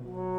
Mm-hmm.